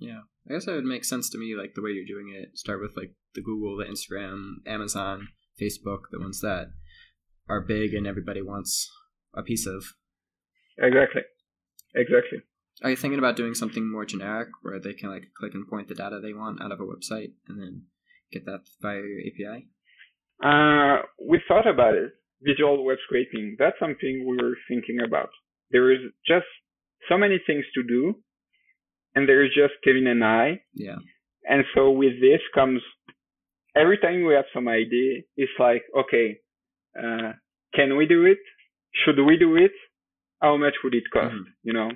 [SPEAKER 1] Yeah. I guess that would make sense to me, like the way you're doing it. Start with like the Google, the Instagram, Amazon, Facebook, the ones that are big and everybody wants a piece of.
[SPEAKER 2] Exactly. Exactly.
[SPEAKER 1] Are you thinking about doing something more generic where they can like click and point the data they want out of a website and then get that via your API?
[SPEAKER 2] Uh, we thought about it. Visual web scraping. That's something we were thinking about. There is just so many things to do and there's just Kevin and I.
[SPEAKER 1] Yeah.
[SPEAKER 2] And so with this comes every time we have some idea, it's like, okay, uh, can we do it? Should we do it? How much would it cost? Mm-hmm. You know?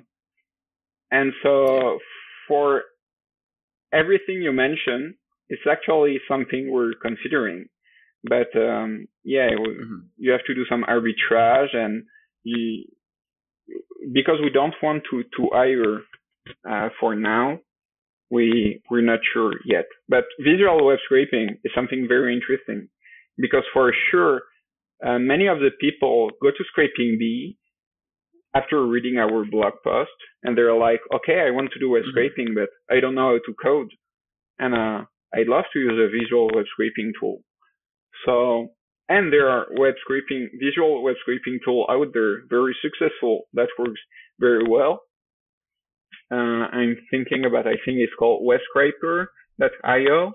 [SPEAKER 2] And so for everything you mentioned, it's actually something we're considering. But um, yeah, mm-hmm. you have to do some arbitrage and you, because we don't want to, to hire uh, for now, we we're not sure yet. But visual web scraping is something very interesting because for sure, uh, many of the people go to ScrapingBee after reading our blog post and they're like, okay, I want to do web mm-hmm. scraping, but I don't know how to code. And, uh, I'd love to use a visual web scraping tool. So, and there are web scraping, visual web scraping tool out there, very successful, that works very well. Uh, I'm thinking about, I think it's called WebScraper.io.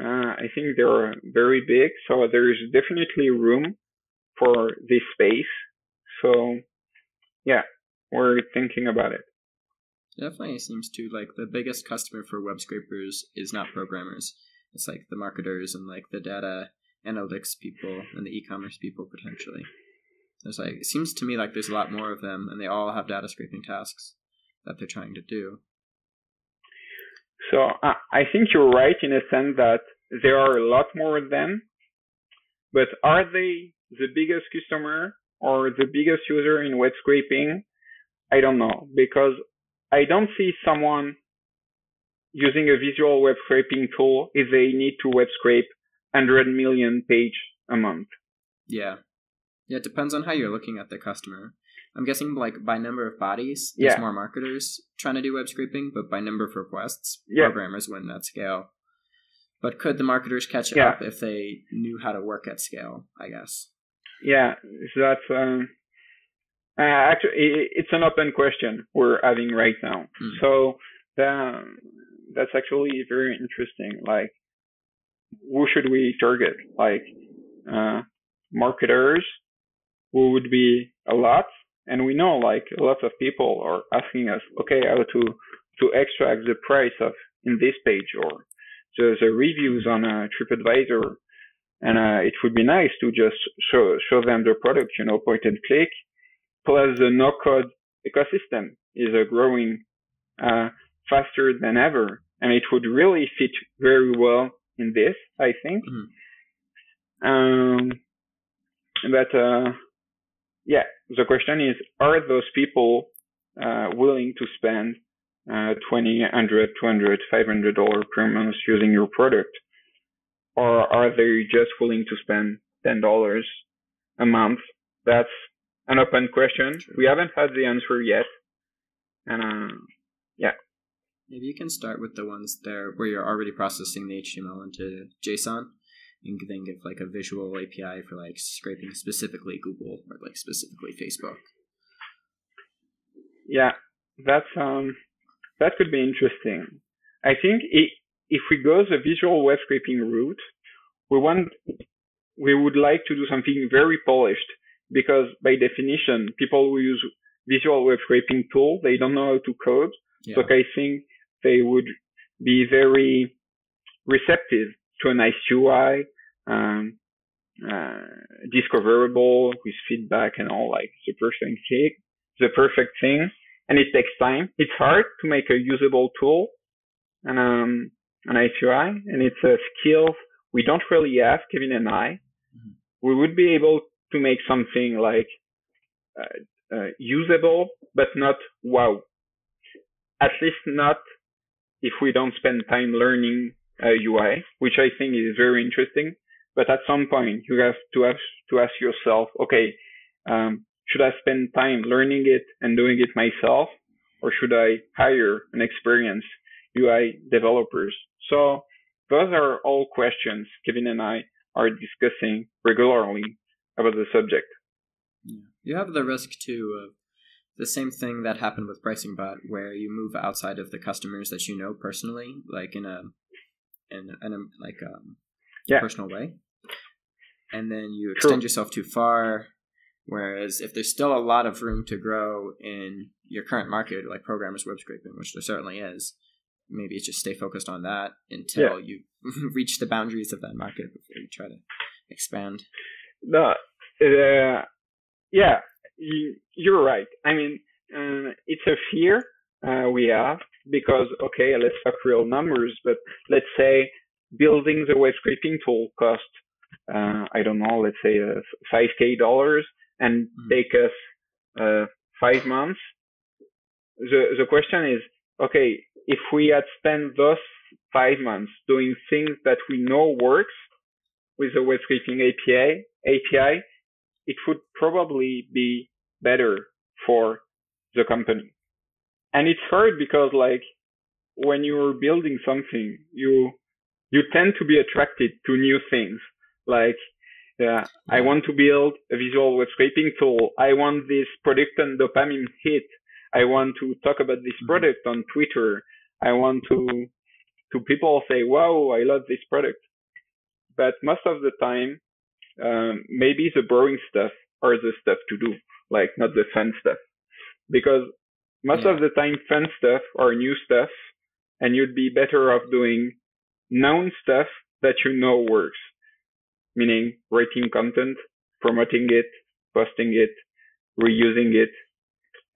[SPEAKER 2] Uh, I think they're very big, so there's definitely room for this space. So, yeah, we're thinking about it.
[SPEAKER 1] Definitely seems to like the biggest customer for web scrapers is not programmers. It's like the marketers and like the data analytics people and the e-commerce people potentially. There's like it seems to me like there's a lot more of them, and they all have data scraping tasks that they're trying to do.
[SPEAKER 2] So uh, I think you're right in a sense that there are a lot more of them, but are they the biggest customer or the biggest user in web scraping? I don't know because I don't see someone using a visual web scraping tool if they need to web scrape 100 million page a month.
[SPEAKER 1] Yeah. Yeah, it depends on how you're looking at the customer. I'm guessing like by number of bodies, there's yeah. more marketers trying to do web scraping, but by number of requests, yeah. programmers win at scale. But could the marketers catch yeah. up if they knew how to work at scale? I guess.
[SPEAKER 2] Yeah, so that's um, uh, actually it's an open question we're having right now. Mm. So the, that's actually very interesting. Like, who should we target? Like, uh, marketers, who would be a lot, and we know like a lot of people are asking us, okay, how to to extract the price of in this page or the, the reviews on a TripAdvisor, and uh, it would be nice to just show show them the product, you know, point and click. Plus, the no code ecosystem is uh, growing uh, faster than ever, and it would really fit very well in this, I think. Mm-hmm. Um, but uh, yeah, the question is, are those people uh, willing to spend uh, 20, 100, 200, 500 dollars per month using your product? Or are they just willing to spend $10 a month? That's an open question. We haven't had the answer yet. And, uh, yeah.
[SPEAKER 1] Maybe you can start with the ones there where you're already processing the HTML into JSON and then give like a visual API for like scraping specifically Google or like specifically Facebook.
[SPEAKER 2] Yeah, that's um, that could be interesting. I think it, if we go the visual web scraping route, we want we would like to do something very polished because by definition, people who use visual web scraping tool they don't know how to code. Yeah. So I think they would be very receptive to a nice UI, um, uh, discoverable with feedback and all like the perfect thing, the perfect thing. And it takes time. It's hard to make a usable tool and um, an API, and it's a skill we don't really have, Kevin and I. Mm-hmm. We would be able to make something like uh, uh, usable, but not wow. At least not if we don't spend time learning uh, UI, which I think is very interesting. But at some point, you have to have to ask yourself, okay, um, should I spend time learning it and doing it myself, or should I hire an experienced UI developers? So those are all questions Kevin and I are discussing regularly about the subject.
[SPEAKER 1] Yeah. You have the risk too of the same thing that happened with PricingBot, where you move outside of the customers that you know personally, like in a in, in a like um, yeah. personal way, and then you extend True. yourself too far. Whereas if there's still a lot of room to grow in your current market, like programmers web scraping, which there certainly is, maybe just stay focused on that until yeah. you reach the boundaries of that market before you try to expand.
[SPEAKER 2] No, uh, yeah, you're right. I mean, uh, it's a fear uh, we have because, okay, let's talk real numbers, but let's say building the web scraping tool cost, uh, I don't know, let's say uh, 5k dollars and mm-hmm. take us uh, five months. The, the question is, okay, if we had spent those five months doing things that we know works with the web scraping API, API, it would probably be better for the company. And it's hard because like when you're building something, you you tend to be attracted to new things. Like yeah, I want to build a visual web scraping tool. I want this product and dopamine hit. I want to talk about this mm-hmm. product on Twitter. I want to to people say, "Wow, I love this product," but most of the time, um, maybe the boring stuff are the stuff to do, like not the fun stuff, because most yeah. of the time, fun stuff or new stuff, and you'd be better off doing known stuff that you know works, meaning writing content, promoting it, posting it, reusing it,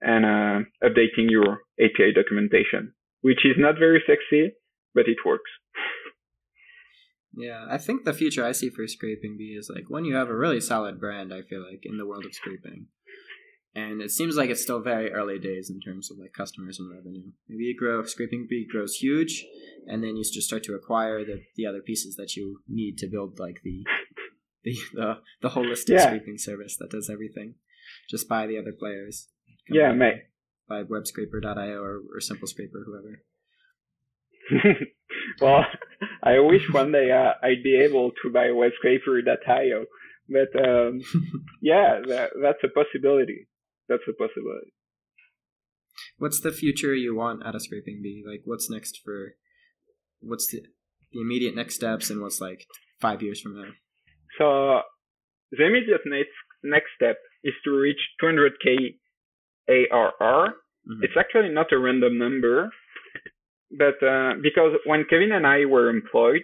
[SPEAKER 2] and uh, updating your API documentation, which is not very sexy, but it works.
[SPEAKER 1] Yeah, I think the future I see for ScrapingBee is like when you have a really solid brand. I feel like in the world of scraping, and it seems like it's still very early days in terms of like customers and revenue. Maybe you grow ScrapingBee grows huge, and then you just start to acquire the the other pieces that you need to build like the the the, the holistic yeah. scraping service that does everything. Just buy the other players.
[SPEAKER 2] Yeah, mate.
[SPEAKER 1] Buy WebScraper.io or, or Simple Scraper, whoever.
[SPEAKER 2] well, I wish one day uh, I'd be able to buy WebScraper.io, but um, yeah, that, that's a possibility. That's a possibility.
[SPEAKER 1] What's the future you want out of ScrapingBee? Like, what's next for? What's the the immediate next steps, and what's like five years from now?
[SPEAKER 2] So, the immediate next next step is to reach 200k ARR. Mm-hmm. It's actually not a random number, but uh, because when Kevin and I were employed,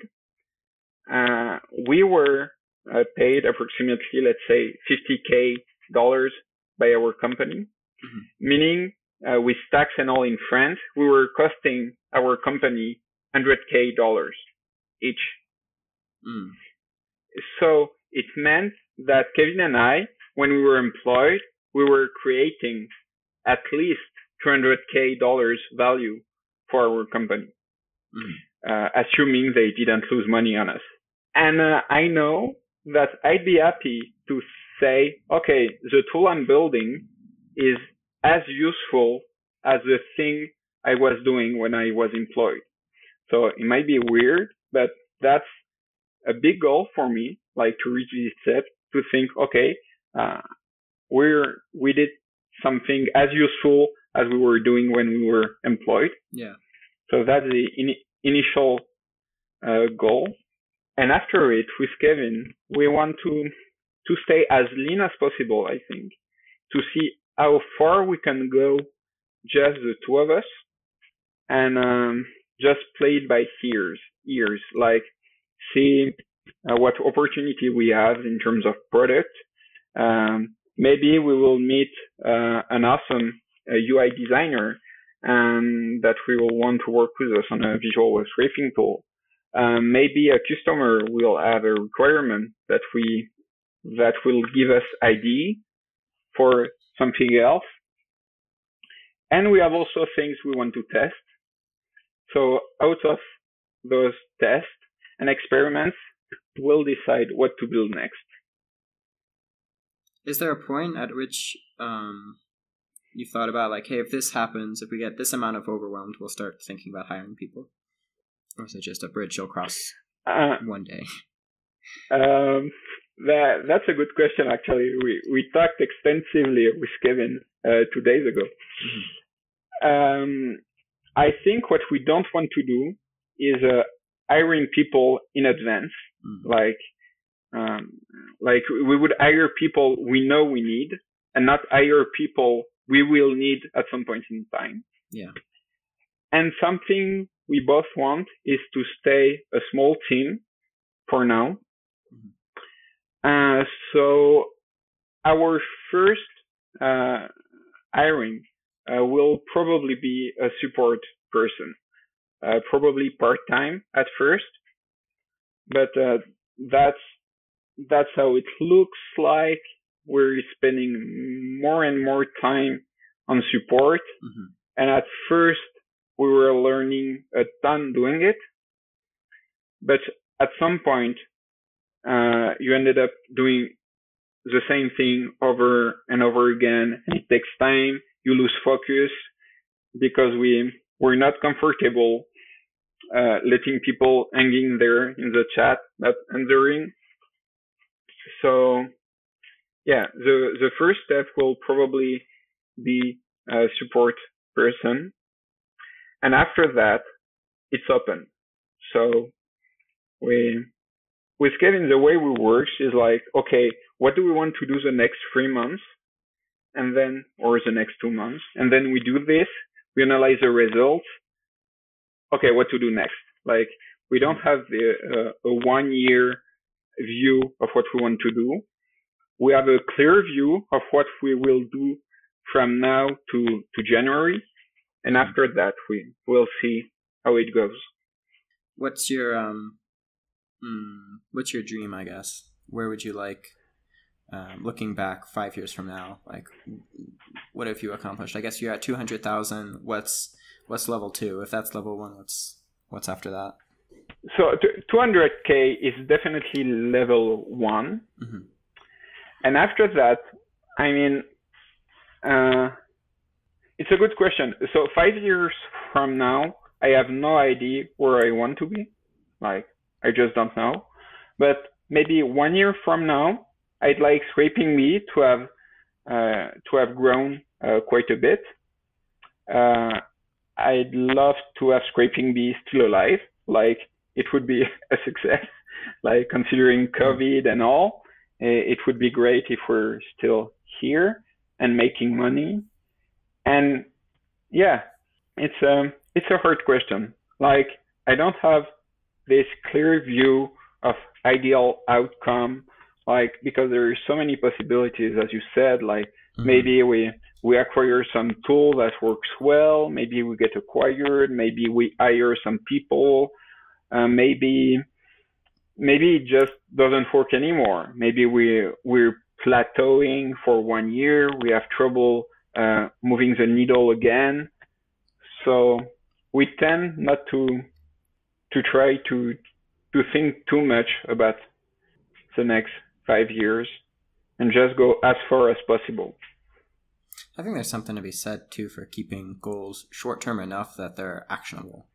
[SPEAKER 2] uh, we were uh, paid approximately, let's say, 50k dollars by our company, mm-hmm. meaning uh, with tax and all in France, we were costing our company 100k dollars each. Mm. So it meant that Kevin and I, when we were employed, we were creating at least 200k dollars value for our company, mm. uh, assuming they didn't lose money on us. And uh, I know that I'd be happy to say, okay, the tool I'm building is as useful as the thing I was doing when I was employed. So it might be weird, but that's a big goal for me, like to reach this step, to think, okay, uh, we're, we did something as useful as we were doing when we were employed.
[SPEAKER 1] Yeah.
[SPEAKER 2] So that's the in, initial uh, goal. And after it, with Kevin, we want to to stay as lean as possible. I think to see how far we can go, just the two of us, and um, just play it by ears. Ears, like see uh, what opportunity we have in terms of product. Um, maybe we will meet uh, an awesome uh, UI designer and that we will want to work with us on a visual web scraping tool. Um, maybe a customer will have a requirement that we that will give us ID for something else. And we have also things we want to test. So out of those tests and experiments, we'll decide what to build next.
[SPEAKER 1] Is there a point at which um, you thought about like, hey, if this happens, if we get this amount of overwhelmed, we'll start thinking about hiring people? Or is it just a bridge you'll cross uh, one day?
[SPEAKER 2] Um, that that's a good question. Actually, we we talked extensively with Kevin uh, two days ago. Mm-hmm. Um, I think what we don't want to do is uh, hiring people in advance, mm-hmm. like um, like we would hire people we know we need, and not hire people we will need at some point in time.
[SPEAKER 1] Yeah.
[SPEAKER 2] And something we both want is to stay a small team for now. Mm-hmm. Uh, so our first uh, hiring uh, will probably be a support person, uh, probably part time at first, but uh, that's that's how it looks like. We're spending more and more time on support, mm-hmm. and at first we were learning a ton doing it, but at some point uh, you ended up doing the same thing over and over again, and it takes time. You lose focus because we we're not comfortable uh, letting people hanging there in the chat, not answering. So, yeah, the the first step will probably be a support person, and after that, it's open. So we with Kevin, the way we work is like, okay, what do we want to do the next three months? And then, or the next two months. And then we do this, we analyze the results. Okay, what to do next? Like, we don't have the, uh, a one year view of what we want to do. We have a clear view of what we will do from now to, to January. And after that, we will see how it goes.
[SPEAKER 1] What's your, um, hmm, what's your dream, I guess? Where would you like, um, looking back five years from now, like, what have you accomplished? I guess you're at 200,000. What's, what's level two? If that's level one, what's, what's after that?
[SPEAKER 2] So 200k is definitely level one, mm-hmm. and after that, I mean, uh, it's a good question. So five years from now, I have no idea where I want to be. Like I just don't know. But maybe one year from now, I'd like ScrapingBee to have uh, to have grown uh, quite a bit. Uh, I'd love to have ScrapingBee still alive. Like it would be a success. like considering COVID and all, it would be great if we're still here and making money. And yeah, it's a it's a hard question. Like I don't have this clear view of ideal outcome like because there are so many possibilities as you said like mm-hmm. maybe we we acquire some tool that works well maybe we get acquired maybe we hire some people uh, maybe maybe it just doesn't work anymore. Maybe we we're plateauing for one year. We have trouble uh, moving the needle again. So we tend not to to try to to think too much about the next five years and just go as far as possible.
[SPEAKER 1] I think there's something to be said too for keeping goals short term enough that they're actionable.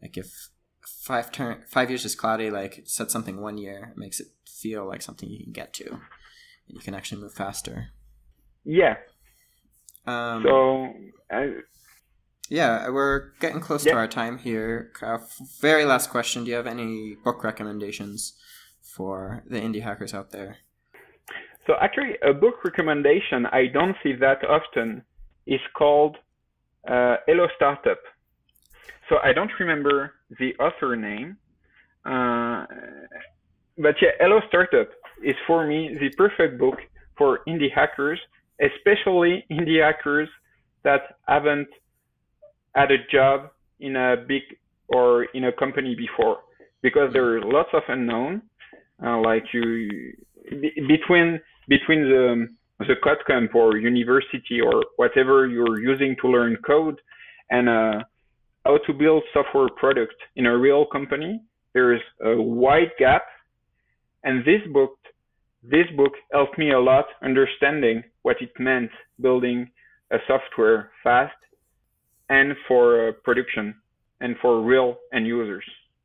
[SPEAKER 1] Like if five turn five years is cloudy like set something one year makes it feel like something you can get to. And you can actually move faster.
[SPEAKER 2] Yeah. Um, so I,
[SPEAKER 1] yeah we're getting close yeah. to our time here. Uh, very last question. Do you have any book recommendations for the indie hackers out there?
[SPEAKER 2] So actually a book recommendation i don't see that often is called uh, hello startup. So I don't remember the author name, uh, but yeah, Hello Startup is for me the perfect book for indie hackers, especially indie hackers that haven't had a job in a big or in a company before, because there are lots of unknown, uh, like you between between the the code camp or university or whatever you're using to learn code and uh, how to build software product in a real company, there's a wide gap. And this book, this book helped me a lot understanding what it meant building a software fast and for uh, production and for real end users.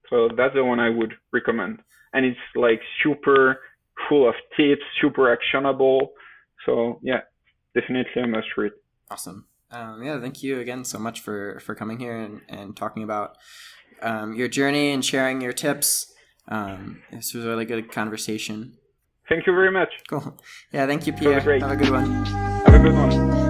[SPEAKER 2] So that's the one I would recommend. And it's like super full of tips, super actionable. So yeah, definitely a must read.
[SPEAKER 1] Awesome. Um, yeah, thank you again so much for for coming here and, and talking about um, your journey and sharing your tips. Um, this was a really good conversation.
[SPEAKER 2] Thank you very much.
[SPEAKER 1] Cool. Yeah, thank you, Pierre. Have a good one.
[SPEAKER 2] Have a good one.